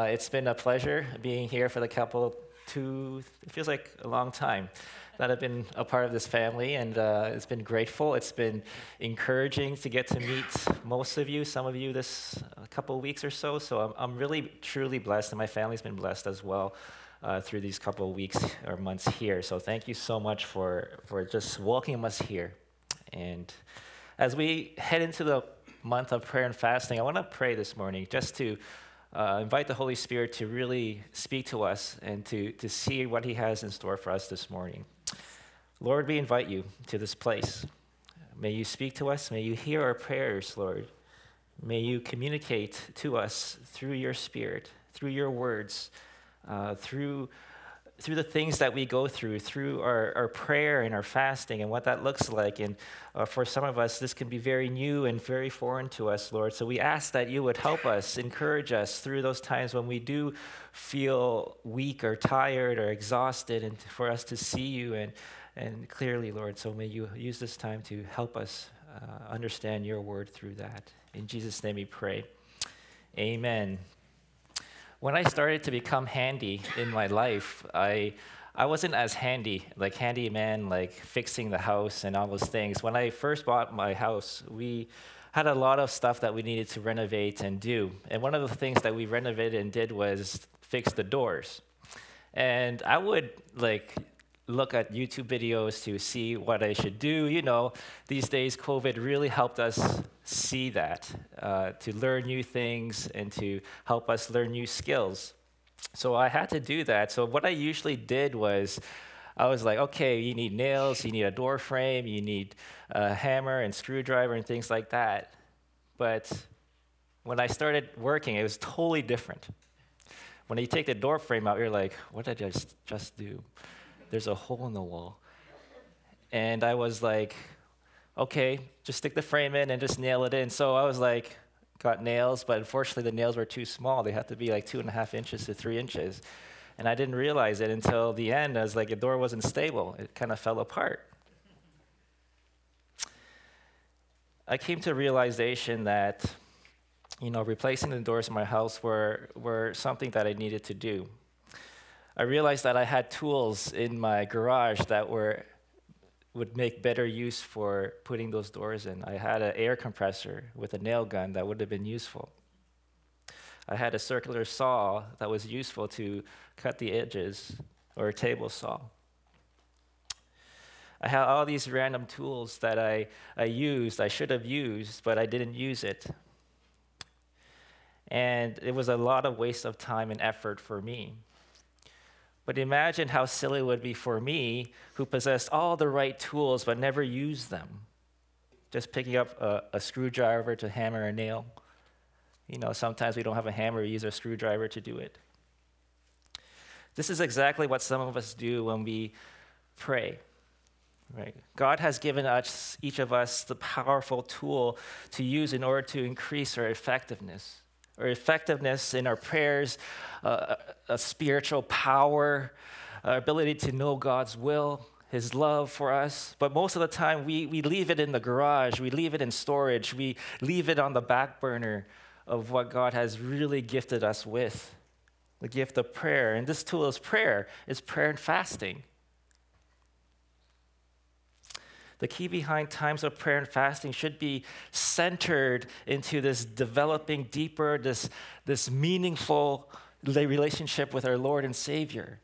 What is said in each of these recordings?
Uh, it's been a pleasure being here for the couple, two, it feels like a long time that I've been a part of this family, and uh, it's been grateful. It's been encouraging to get to meet most of you, some of you this a couple weeks or so. So I'm, I'm really, truly blessed, and my family's been blessed as well. Uh, through these couple weeks or months here. So thank you so much for, for just welcoming us here. And as we head into the month of prayer and fasting, I want to pray this morning just to uh, invite the Holy Spirit to really speak to us and to, to see what He has in store for us this morning. Lord, we invite you to this place. May you speak to us. May you hear our prayers, Lord. May you communicate to us through your Spirit, through your words, uh, through through the things that we go through, through our, our prayer and our fasting and what that looks like. And uh, for some of us, this can be very new and very foreign to us, Lord. So we ask that you would help us, encourage us through those times when we do feel weak or tired or exhausted, and for us to see you and, and clearly, Lord. So may you use this time to help us uh, understand your word through that. In Jesus' name we pray. Amen when I started to become handy in my life, I I wasn't as handy, like handyman, like fixing the house and all those things. When I first bought my house, we had a lot of stuff that we needed to renovate and do. And one of the things that we renovated and did was fix the doors. And I would like look at YouTube videos to see what I should do. You know, these days, COVID really helped us see that, uh, to learn new things and to help us learn new skills. So I had to do that. So what I usually did was, I was like, okay, you need nails, you need a door frame, you need a hammer and screwdriver and things like that. But when I started working, it was totally different. When you take the door frame out, you're like, what did I just, just do? there's a hole in the wall. And I was like, okay, just stick the frame in and just nail it in. So I was like, got nails, but unfortunately the nails were too small. They had to be like two and a half inches to three inches. And I didn't realize it until the end. I was like, the door wasn't stable. It kind of fell apart. I came to a realization that, you know, replacing the doors in my house were, were something that I needed to do. I realized that I had tools in my garage that were would make better use for putting those doors in. I had an air compressor with a nail gun that would have been useful. I had a circular saw that was useful to cut the edges, or a table saw. I had all these random tools that I, I used, I should have used, but I didn't use it. And it was a lot of waste of time and effort for me. But imagine how silly it would be for me, who possessed all the right tools but never used them. Just picking up a, a screwdriver to hammer a nail. You know, sometimes we don't have a hammer, we use a screwdriver to do it. This is exactly what some of us do when we pray. Right? God has given us, each of us, the powerful tool to use in order to increase our effectiveness or effectiveness in our prayers, uh, a spiritual power, our ability to know God's will, His love for us. But most of the time, we, we leave it in the garage, we leave it in storage, we leave it on the back burner of what God has really gifted us with the gift of prayer. And this tool is prayer, it's prayer and fasting. The key behind times of prayer and fasting should be centered into this developing deeper, this, this meaningful relationship with our Lord and Savior.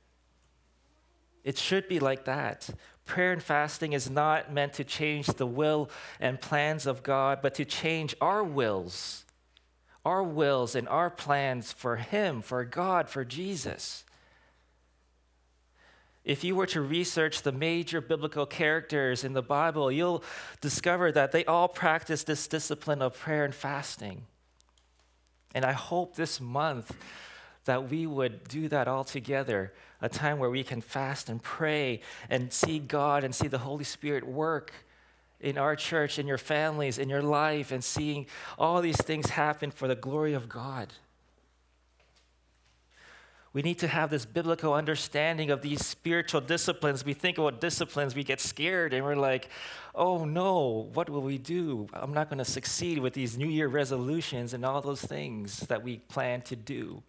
It should be like that. Prayer and fasting is not meant to change the will and plans of God, but to change our wills, our wills and our plans for Him, for God, for Jesus if you were to research the major biblical characters in the Bible, you'll discover that they all practice this discipline of prayer and fasting. And I hope this month that we would do that all together, a time where we can fast and pray and see God and see the Holy Spirit work in our church, in your families, in your life, and seeing all these things happen for the glory of God. We need to have this biblical understanding of these spiritual disciplines. We think about disciplines, we get scared, and we're like, oh no, what will we do? I'm not going to succeed with these New Year resolutions and all those things that we plan to do.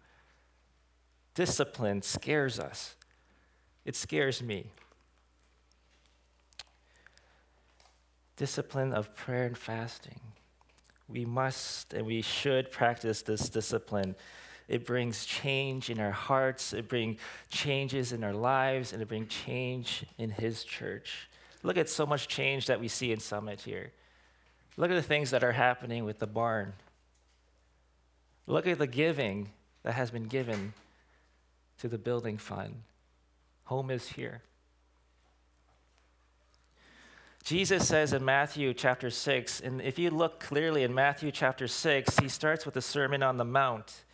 discipline scares us. It scares me. Discipline of prayer and fasting. We must and we should practice this discipline. It brings change in our hearts, it brings changes in our lives, and it brings change in His church. Look at so much change that we see in Summit here. Look at the things that are happening with the barn. Look at the giving that has been given to the building fund. Home is here. Jesus says in Matthew chapter 6, and if you look clearly in Matthew chapter 6, he starts with the Sermon on the Mount.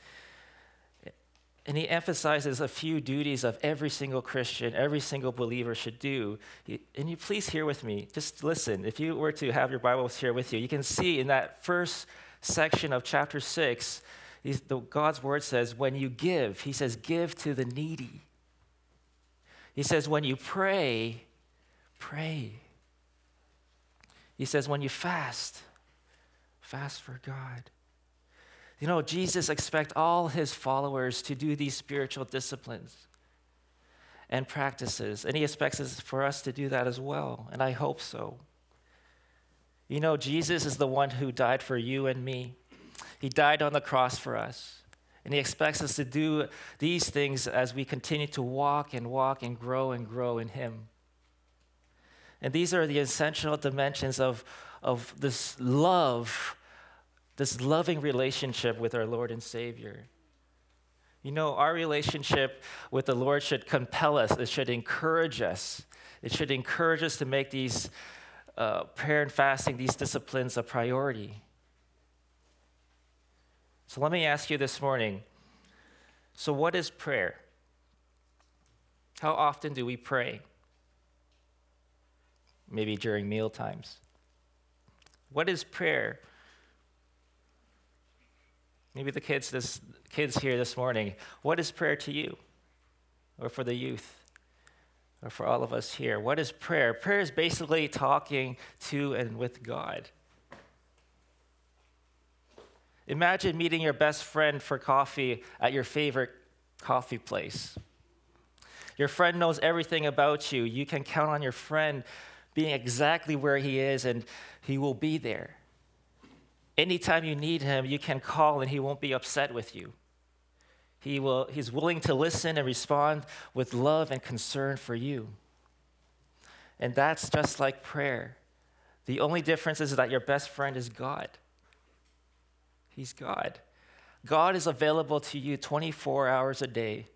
And he emphasizes a few duties of every single Christian, every single believer should do. And you please hear with me, just listen. If you were to have your Bibles here with you, you can see in that first section of chapter 6, the, God's word says, when you give, he says, give to the needy. He says, when you pray, pray. He says, when you fast, fast for God. You know, Jesus expects all his followers to do these spiritual disciplines and practices, and he expects us, for us to do that as well, and I hope so. You know, Jesus is the one who died for you and me. He died on the cross for us. And he expects us to do these things as we continue to walk and walk and grow and grow in him. And these are the essential dimensions of, of this love, this loving relationship with our Lord and Savior. You know, our relationship with the Lord should compel us, it should encourage us. It should encourage us to make these uh, prayer and fasting, these disciplines, a priority. So let me ask you this morning so, what is prayer? How often do we pray? maybe during meal times. What is prayer? Maybe the kids, this, kids here this morning, what is prayer to you? Or for the youth? Or for all of us here? What is prayer? Prayer is basically talking to and with God. Imagine meeting your best friend for coffee at your favorite coffee place. Your friend knows everything about you. You can count on your friend being exactly where He is, and He will be there. Anytime you need Him, you can call, and He won't be upset with you. He will, he's willing to listen and respond with love and concern for you. And that's just like prayer. The only difference is that your best friend is God. He's God. God is available to you 24 hours a day,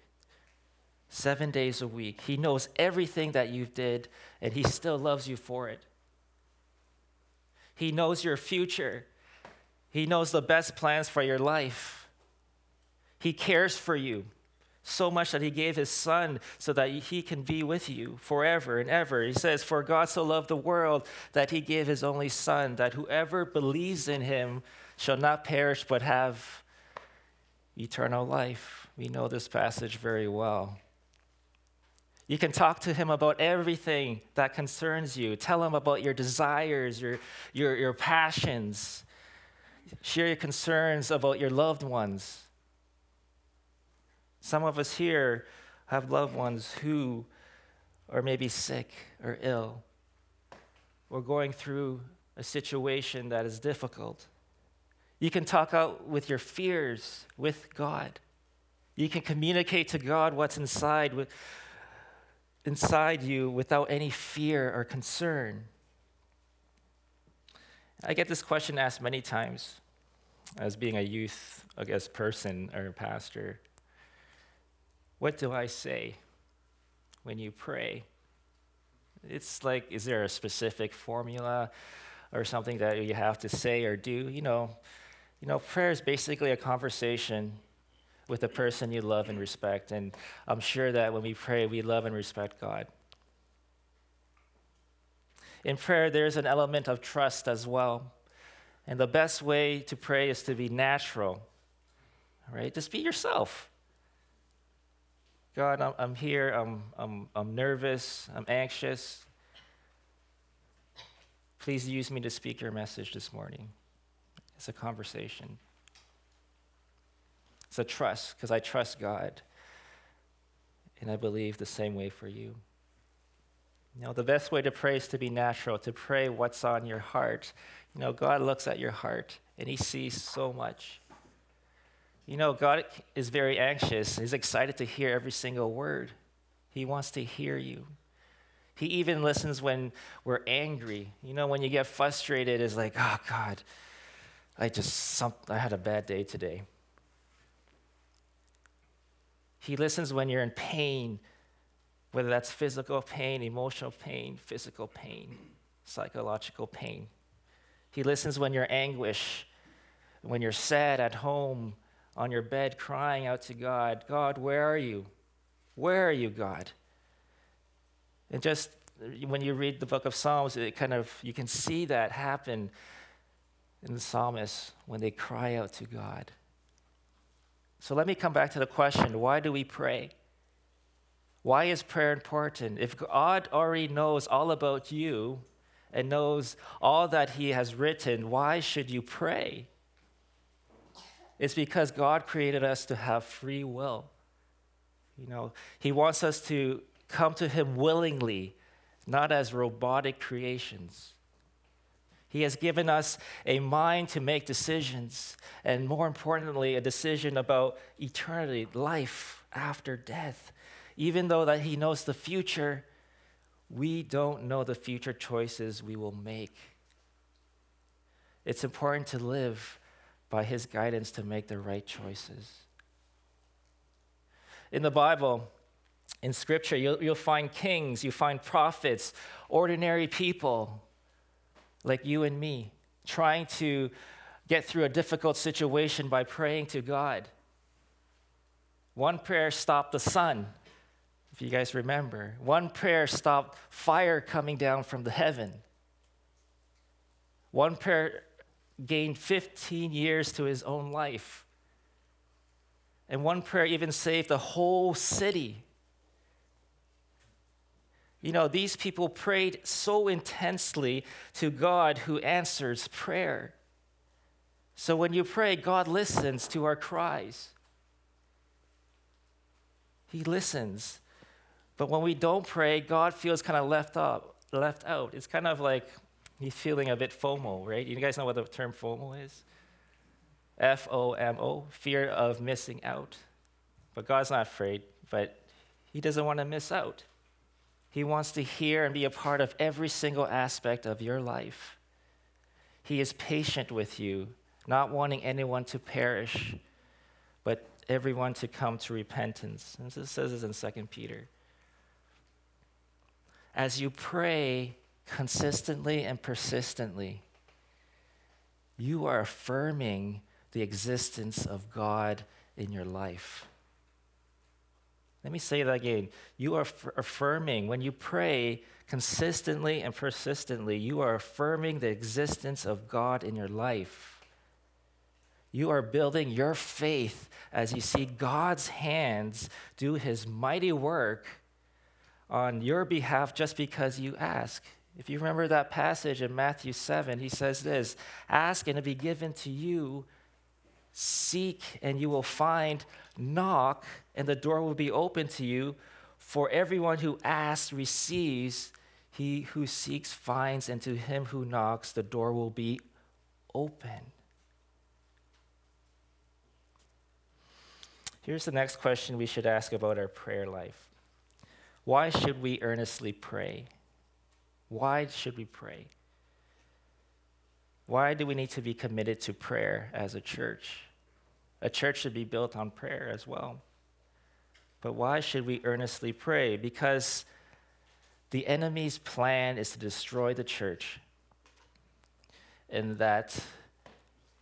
seven days a week. He knows everything that you did, and He still loves you for it. He knows your future, He knows the best plans for your life. He cares for you so much that He gave His Son so that He can be with you forever and ever. He says, For God so loved the world that He gave His only Son, that whoever believes in Him shall not perish but have eternal life. We know this passage very well. You can talk to him about everything that concerns you. Tell him about your desires, your, your, your passions. Share your concerns about your loved ones. Some of us here have loved ones who are maybe sick or ill or going through a situation that is difficult. You can talk out with your fears with God. You can communicate to God what's inside with, inside you without any fear or concern? I get this question asked many times as being a youth, I guess, person or pastor. What do I say when you pray? It's like, is there a specific formula or something that you have to say or do? You know, you know, prayer is basically a conversation with the person you love and respect. And I'm sure that when we pray, we love and respect God. In prayer, there's an element of trust as well. And the best way to pray is to be natural, right? Just be yourself. God, I'm, I'm here, I'm, I'm, I'm nervous, I'm anxious. Please use me to speak your message this morning. It's a conversation. It's a trust, because I trust God. And I believe the same way for you. You know, the best way to pray is to be natural, to pray what's on your heart. You know, God looks at your heart and He sees so much. You know, God is very anxious. He's excited to hear every single word. He wants to hear you. He even listens when we're angry. You know, when you get frustrated, it's like, oh God, I just some, I had a bad day today. He listens when you're in pain, whether that's physical pain, emotional pain, physical pain, psychological pain. He listens when you're anguish, when you're sad at home, on your bed, crying out to God, God, where are you? Where are you, God? And just when you read the book of Psalms, it kind of you can see that happen in the psalmists when they cry out to God. So let me come back to the question why do we pray? Why is prayer important? If God already knows all about you and knows all that He has written, why should you pray? It's because God created us to have free will. You know, He wants us to come to Him willingly, not as robotic creations. He has given us a mind to make decisions, and more importantly, a decision about eternity, life after death. Even though that he knows the future, we don't know the future choices we will make. It's important to live by his guidance to make the right choices. In the Bible, in Scripture, you'll, you'll find kings, you find prophets, ordinary people like you and me, trying to get through a difficult situation by praying to God. One prayer stopped the sun, if you guys remember. One prayer stopped fire coming down from the heaven. One prayer gained 15 years to his own life. And one prayer even saved a whole city. You know, these people prayed so intensely to God who answers prayer. So when you pray, God listens to our cries. He listens. But when we don't pray, God feels kind of left up, left out. It's kind of like he's feeling a bit FOMO, right? You guys know what the term FOMO is? F O M O, fear of missing out. But God's not afraid, but he doesn't want to miss out. He wants to hear and be a part of every single aspect of your life. He is patient with you, not wanting anyone to perish, but everyone to come to repentance. And this says this in 2 Peter. As you pray consistently and persistently, you are affirming the existence of God in your life. Let me say that again. You are f- affirming, when you pray consistently and persistently, you are affirming the existence of God in your life. You are building your faith as you see God's hands do his mighty work on your behalf just because you ask. If you remember that passage in Matthew 7, he says this Ask and it will be given to you. Seek and you will find. Knock and the door will be open to you. For everyone who asks receives, he who seeks finds, and to him who knocks, the door will be open. Here's the next question we should ask about our prayer life Why should we earnestly pray? Why should we pray? Why do we need to be committed to prayer as a church? A church should be built on prayer as well. But why should we earnestly pray? Because the enemy's plan is to destroy the church, and that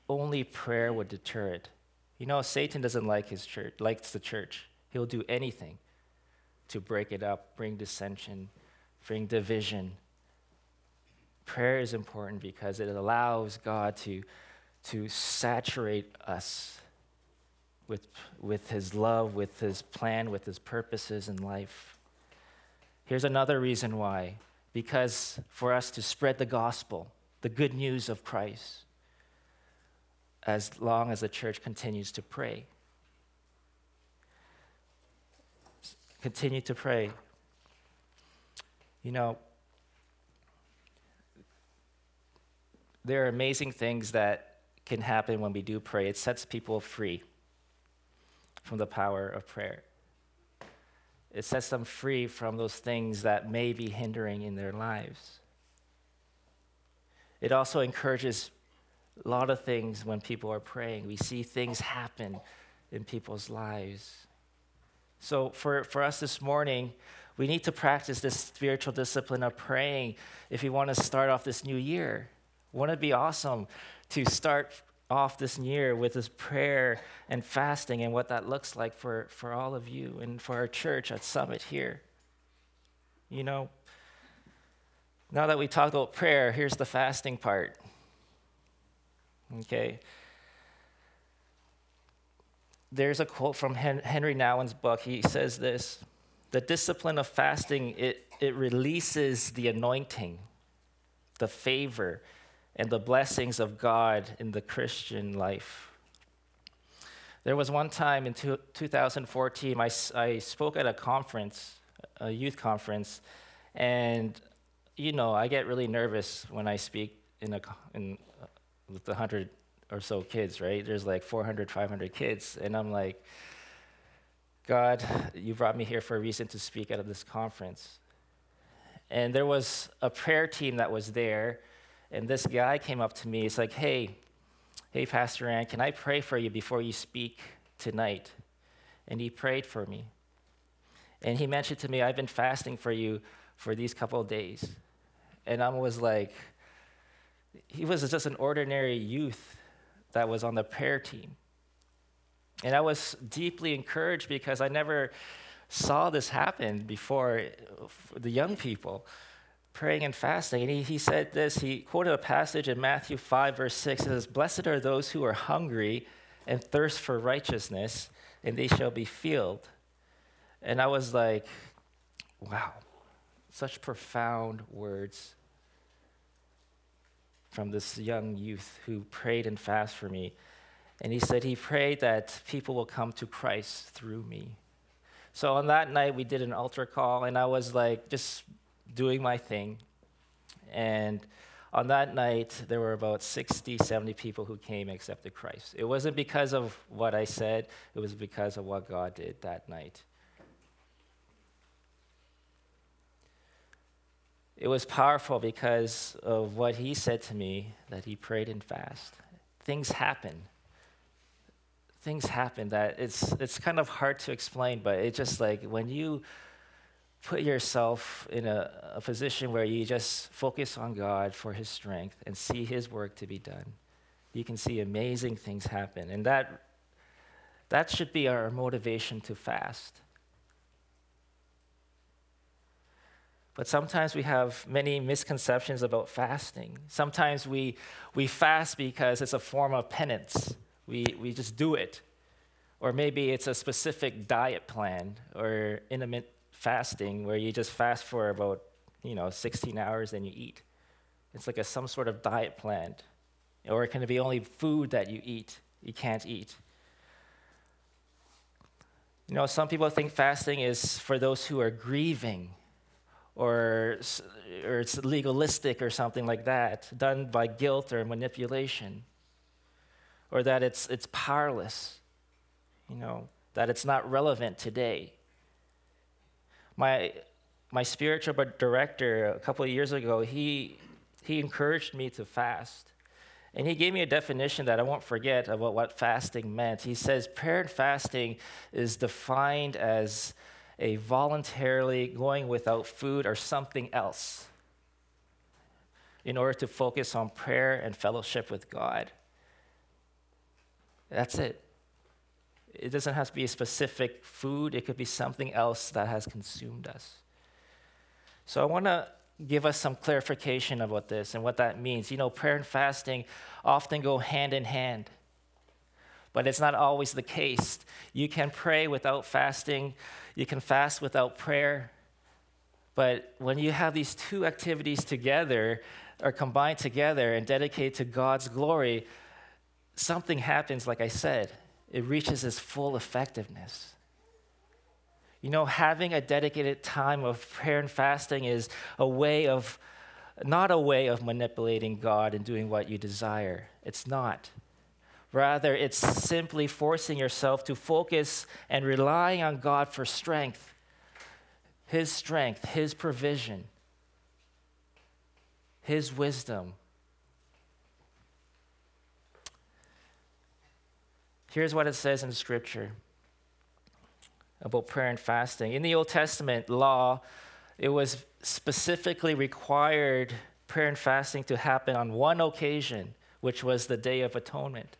only prayer would deter it. You know, Satan doesn't like his church, likes the church. He'll do anything to break it up, bring dissension, bring division. Prayer is important because it allows God to, to saturate us with, with his love, with his plan, with his purposes in life. Here's another reason why because for us to spread the gospel, the good news of Christ, as long as the church continues to pray. Continue to pray. You know, there are amazing things that can happen when we do pray. It sets people free from the power of prayer. It sets them free from those things that may be hindering in their lives. It also encourages a lot of things when people are praying. We see things happen in people's lives. So, for, for us this morning, we need to practice this spiritual discipline of praying if we want to start off this new year. Wouldn't it be awesome to start off this year with this prayer and fasting and what that looks like for, for all of you and for our church at Summit here? You know, now that we talked about prayer, here's the fasting part. Okay. There's a quote from Henry Nouwen's book. He says this The discipline of fasting, it, it releases the anointing, the favor, and the blessings of God in the Christian life. There was one time in two, 2014, I, I spoke at a conference, a youth conference, and you know, I get really nervous when I speak in a, in, uh, with 100 or so kids, right? There's like 400, 500 kids, and I'm like, God, you brought me here for a reason to speak at this conference. And there was a prayer team that was there and this guy came up to me. He's like, hey, hey, Pastor Ann, can I pray for you before you speak tonight? And he prayed for me. And he mentioned to me, I've been fasting for you for these couple of days. And I was like, he was just an ordinary youth that was on the prayer team. And I was deeply encouraged because I never saw this happen before the young people praying and fasting. And he, he said this, he quoted a passage in Matthew 5, verse 6. It says, Blessed are those who are hungry and thirst for righteousness, and they shall be filled. And I was like, wow, such profound words from this young youth who prayed and fasted for me. And he said he prayed that people will come to Christ through me. So on that night, we did an altar call, and I was like, just doing my thing. And on that night, there were about 60, 70 people who came and accepted Christ. It wasn't because of what I said, it was because of what God did that night. It was powerful because of what he said to me that he prayed and fast. Things happen. Things happen that it's, it's kind of hard to explain, but it's just like when you put yourself in a, a, position where you just focus on God for His strength and see His work to be done, you can see amazing things happen. And that, that should be our motivation to fast. But sometimes we have many misconceptions about fasting. Sometimes we, we fast because it's a form of penance. We, we just do it. Or maybe it's a specific diet plan or intermittent fasting where you just fast for about, you know, 16 hours and you eat. It's like a, some sort of diet plan. Or it can be only food that you eat, you can't eat. You know, some people think fasting is for those who are grieving or, or it's legalistic or something like that, done by guilt or manipulation, or that it's, it's powerless, you know, that it's not relevant today my my spiritual director a couple of years ago, he he encouraged me to fast. And he gave me a definition that I won't forget about what fasting meant. He says prayer and fasting is defined as a voluntarily going without food or something else in order to focus on prayer and fellowship with God. That's it. It doesn't have to be a specific food, it could be something else that has consumed us. So I want to give us some clarification about this and what that means. You know, prayer and fasting often go hand in hand, but it's not always the case. You can pray without fasting, you can fast without prayer. But when you have these two activities together or combined together and dedicated to God's glory, something happens, like I said it reaches its full effectiveness. You know, having a dedicated time of prayer and fasting is a way of, not a way of manipulating God and doing what you desire. It's not. Rather, it's simply forcing yourself to focus and relying on God for strength, His strength, His provision, His wisdom. Here's what it says in Scripture about prayer and fasting. In the Old Testament law, it was specifically required prayer and fasting to happen on one occasion, which was the Day of Atonement.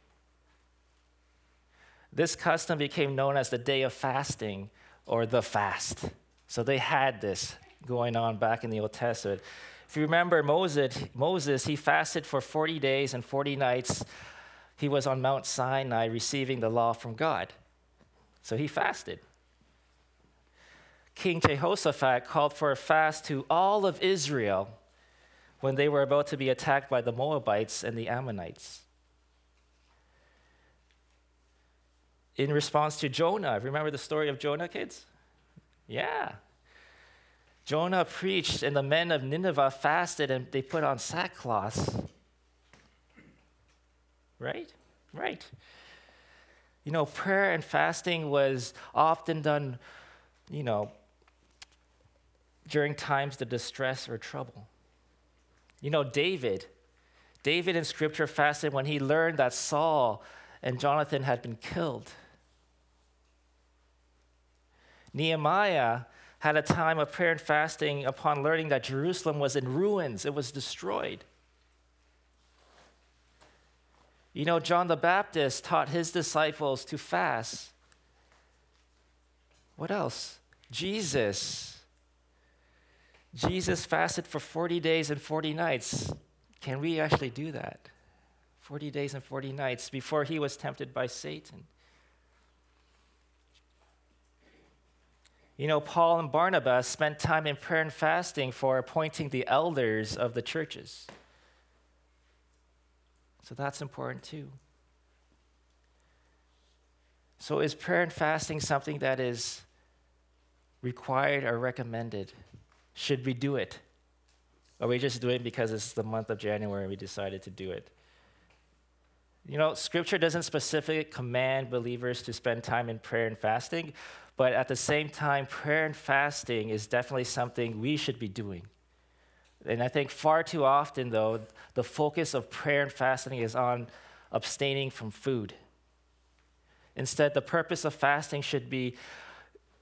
This custom became known as the Day of Fasting or the fast. So they had this going on back in the Old Testament. If you remember Moses, Moses, he fasted for 40 days and 40 nights. He was on Mount Sinai receiving the law from God. So he fasted. King Jehoshaphat called for a fast to all of Israel when they were about to be attacked by the Moabites and the Ammonites. In response to Jonah, remember the story of Jonah, kids? Yeah. Jonah preached, and the men of Nineveh fasted and they put on sackcloth. Right? Right. You know, prayer and fasting was often done, you know, during times of distress or trouble. You know, David, David in scripture fasted when he learned that Saul and Jonathan had been killed. Nehemiah had a time of prayer and fasting upon learning that Jerusalem was in ruins, it was destroyed. You know, John the Baptist taught his disciples to fast. What else? Jesus Jesus fasted for 40 days and 40 nights. Can we actually do that? 40 days and 40 nights before he was tempted by Satan. You know, Paul and Barnabas spent time in prayer and fasting for appointing the elders of the churches. So that's important too. So, is prayer and fasting something that is required or recommended? Should we do it? Or we just do it because it's the month of January and we decided to do it? You know, scripture doesn't specifically command believers to spend time in prayer and fasting, but at the same time, prayer and fasting is definitely something we should be doing. And I think far too often, though, the focus of prayer and fasting is on abstaining from food. Instead, the purpose of fasting should be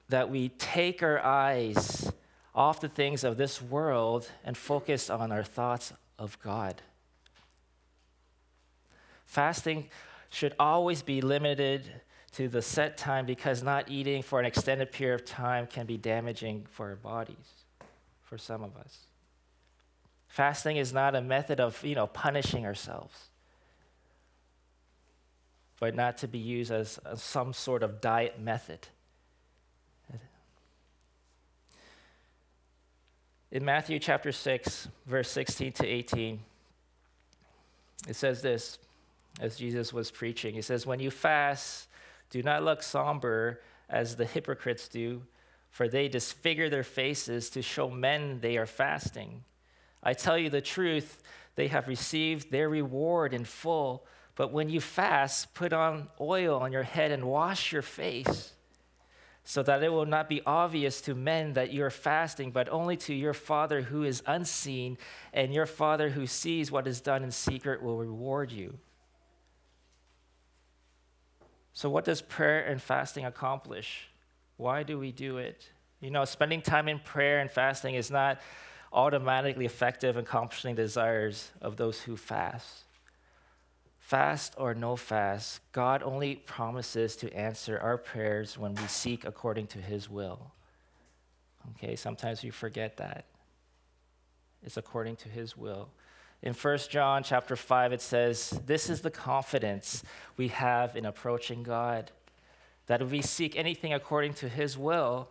that we take our eyes off the things of this world and focus on our thoughts of God. Fasting should always be limited to the set time because not eating for an extended period of time can be damaging for our bodies, for some of us. Fasting is not a method of, you know, punishing ourselves, but not to be used as, some sort of diet method. In Matthew chapter 6, verse 16 to 18, it says this as Jesus was preaching. He says, When you fast, do not look somber as the hypocrites do, for they disfigure their faces to show men they are fasting. I tell you the truth, they have received their reward in full. But when you fast, put on oil on your head and wash your face so that it will not be obvious to men that you are fasting, but only to your Father who is unseen, and your Father who sees what is done in secret will reward you. So, what does prayer and fasting accomplish? Why do we do it? You know, spending time in prayer and fasting is not automatically effective in accomplishing desires of those who fast. Fast or no fast, God only promises to answer our prayers when we seek according to His will. Okay, sometimes we forget that. It's according to His will. In 1 John chapter 5, it says, This is the confidence we have in approaching God, that if we seek anything according to His will,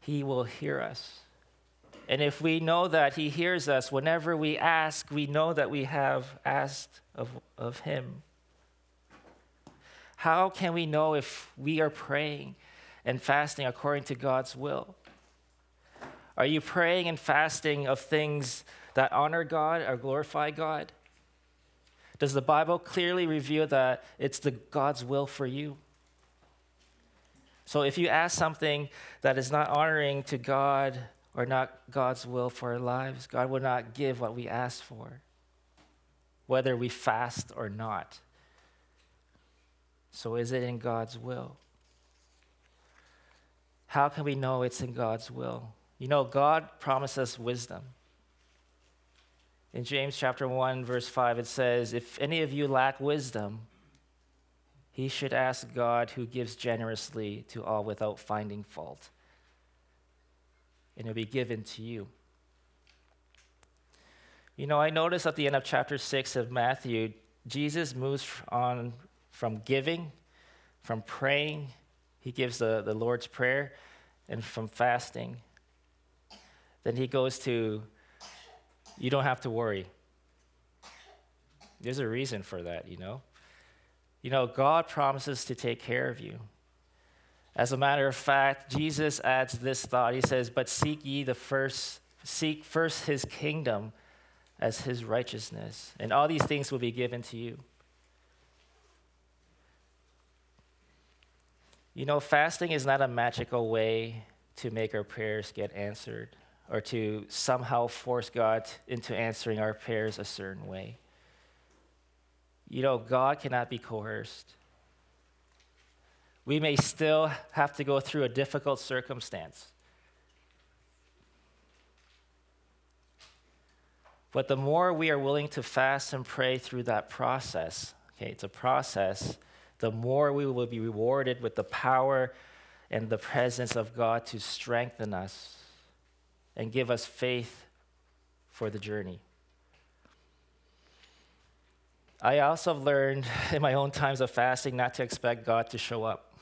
He will hear us. And if we know that He hears us whenever we ask, we know that we have asked of, of Him. How can we know if we are praying and fasting according to God's will? Are you praying and fasting of things that honor God or glorify God? Does the Bible clearly reveal that it's the God's will for you? So if you ask something that is not honoring to God or not God's will for our lives, God will not give what we ask for, whether we fast or not. So is it in God's will? How can we know it's in God's will? You know, God promises wisdom. In James chapter 1 verse 5 it says, "If any of you lack wisdom, he should ask God who gives generously to all without finding fault, and it'll be given to you. You know, I notice at the end of chapter 6 of Matthew, Jesus moves on from giving, from praying, he gives the, the Lord's Prayer, and from fasting. Then he goes to, you don't have to worry. There's a reason for that, you know. You know, God promises to take care of you. As a matter of fact, Jesus adds this thought. He says, But seek ye the first, seek first his kingdom as his righteousness, and all these things will be given to you. You know, fasting is not a magical way to make our prayers get answered or to somehow force God into answering our prayers a certain way. You know, God cannot be coerced. We may still have to go through a difficult circumstance. But the more we are willing to fast and pray through that process, okay, it's a process, the more we will be rewarded with the power and the presence of God to strengthen us and give us faith for the journey. I also have learned in my own times of fasting not to expect God to show up.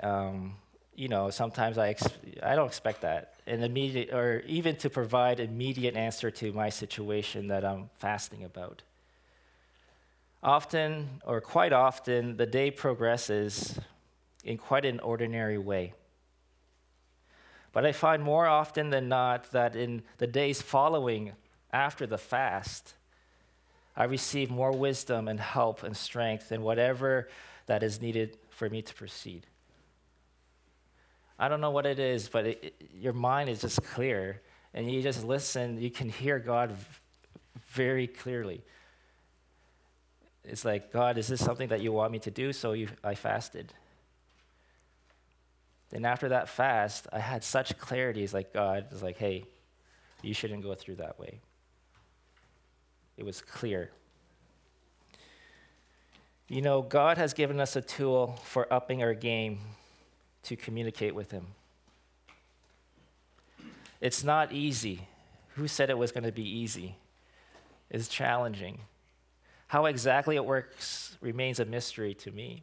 Um, you know, sometimes I, ex- I don't expect that, and immediate, or even to provide immediate answer to my situation that I'm fasting about. Often, or quite often, the day progresses in quite an ordinary way. But I find more often than not that in the days following after the fast, I receive more wisdom and help and strength and whatever that is needed for me to proceed. I don't know what it is, but it, it, your mind is just clear, and you just listen. You can hear God very clearly. It's like, God, is this something that you want me to do? So you, I fasted. Then after that fast, I had such clarity. It's like God is like, hey, you shouldn't go through that way. It was clear. You know, God has given us a tool for upping our game to communicate with Him. It's not easy. Who said it was going to be easy? It's challenging. How exactly it works remains a mystery to me.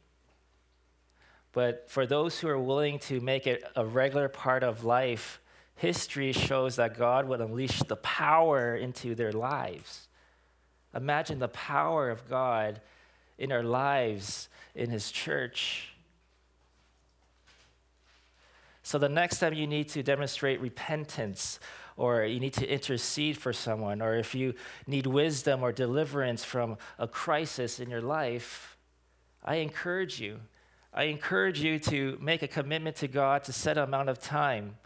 But for those who are willing to make it a regular part of life, history shows that God would unleash the power into their lives. Imagine the power of God in our lives in His church. So, the next time you need to demonstrate repentance, or you need to intercede for someone, or if you need wisdom or deliverance from a crisis in your life, I encourage you. I encourage you to make a commitment to God to set an amount of time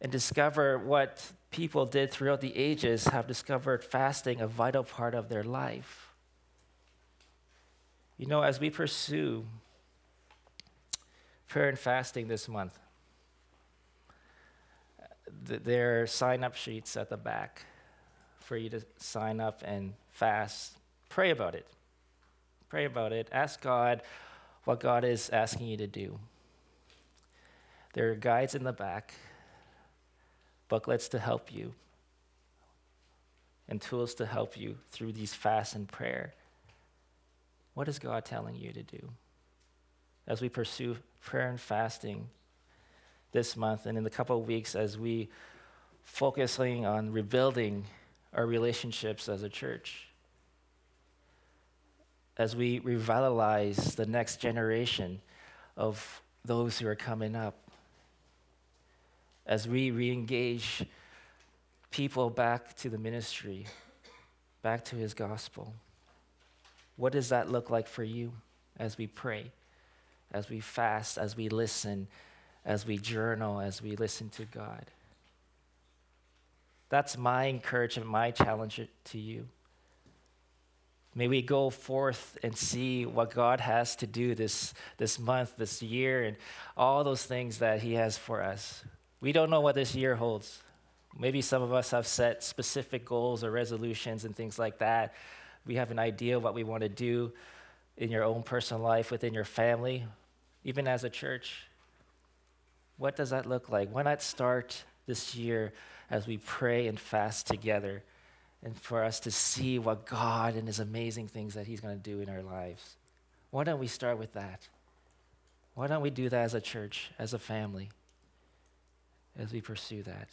and discover what people did throughout the ages have discovered fasting a vital part of their life. You know, as we pursue prayer and fasting this month, th- there are sign up sheets at the back for you to sign up and fast. Pray about it. Pray about it. Ask God what God is asking you to do. There are guides in the back booklets to help you, and tools to help you through these fasts and prayer. What is God telling you to do? As we pursue prayer and fasting this month and in the couple of weeks as we focusing on rebuilding our relationships as a church. As we revitalize the next generation of those who are coming up. As we re engage people back to the ministry, back to his gospel. What does that look like for you as we pray, as we fast, as we listen, as we journal, as we listen to God? That's my encouragement, my challenge to you. May we go forth and see what God has to do this, this month, this year, and all those things that He has for us. We don't know what this year holds. Maybe some of us have set specific goals or resolutions and things like that. We have an idea of what we want to do in your own personal life, within your family, even as a church. What does that look like? Why not start this year as we pray and fast together? And for us to see what God and His amazing things that He's going to do in our lives. Why don't we start with that? Why don't we do that as a church, as a family, as we pursue that?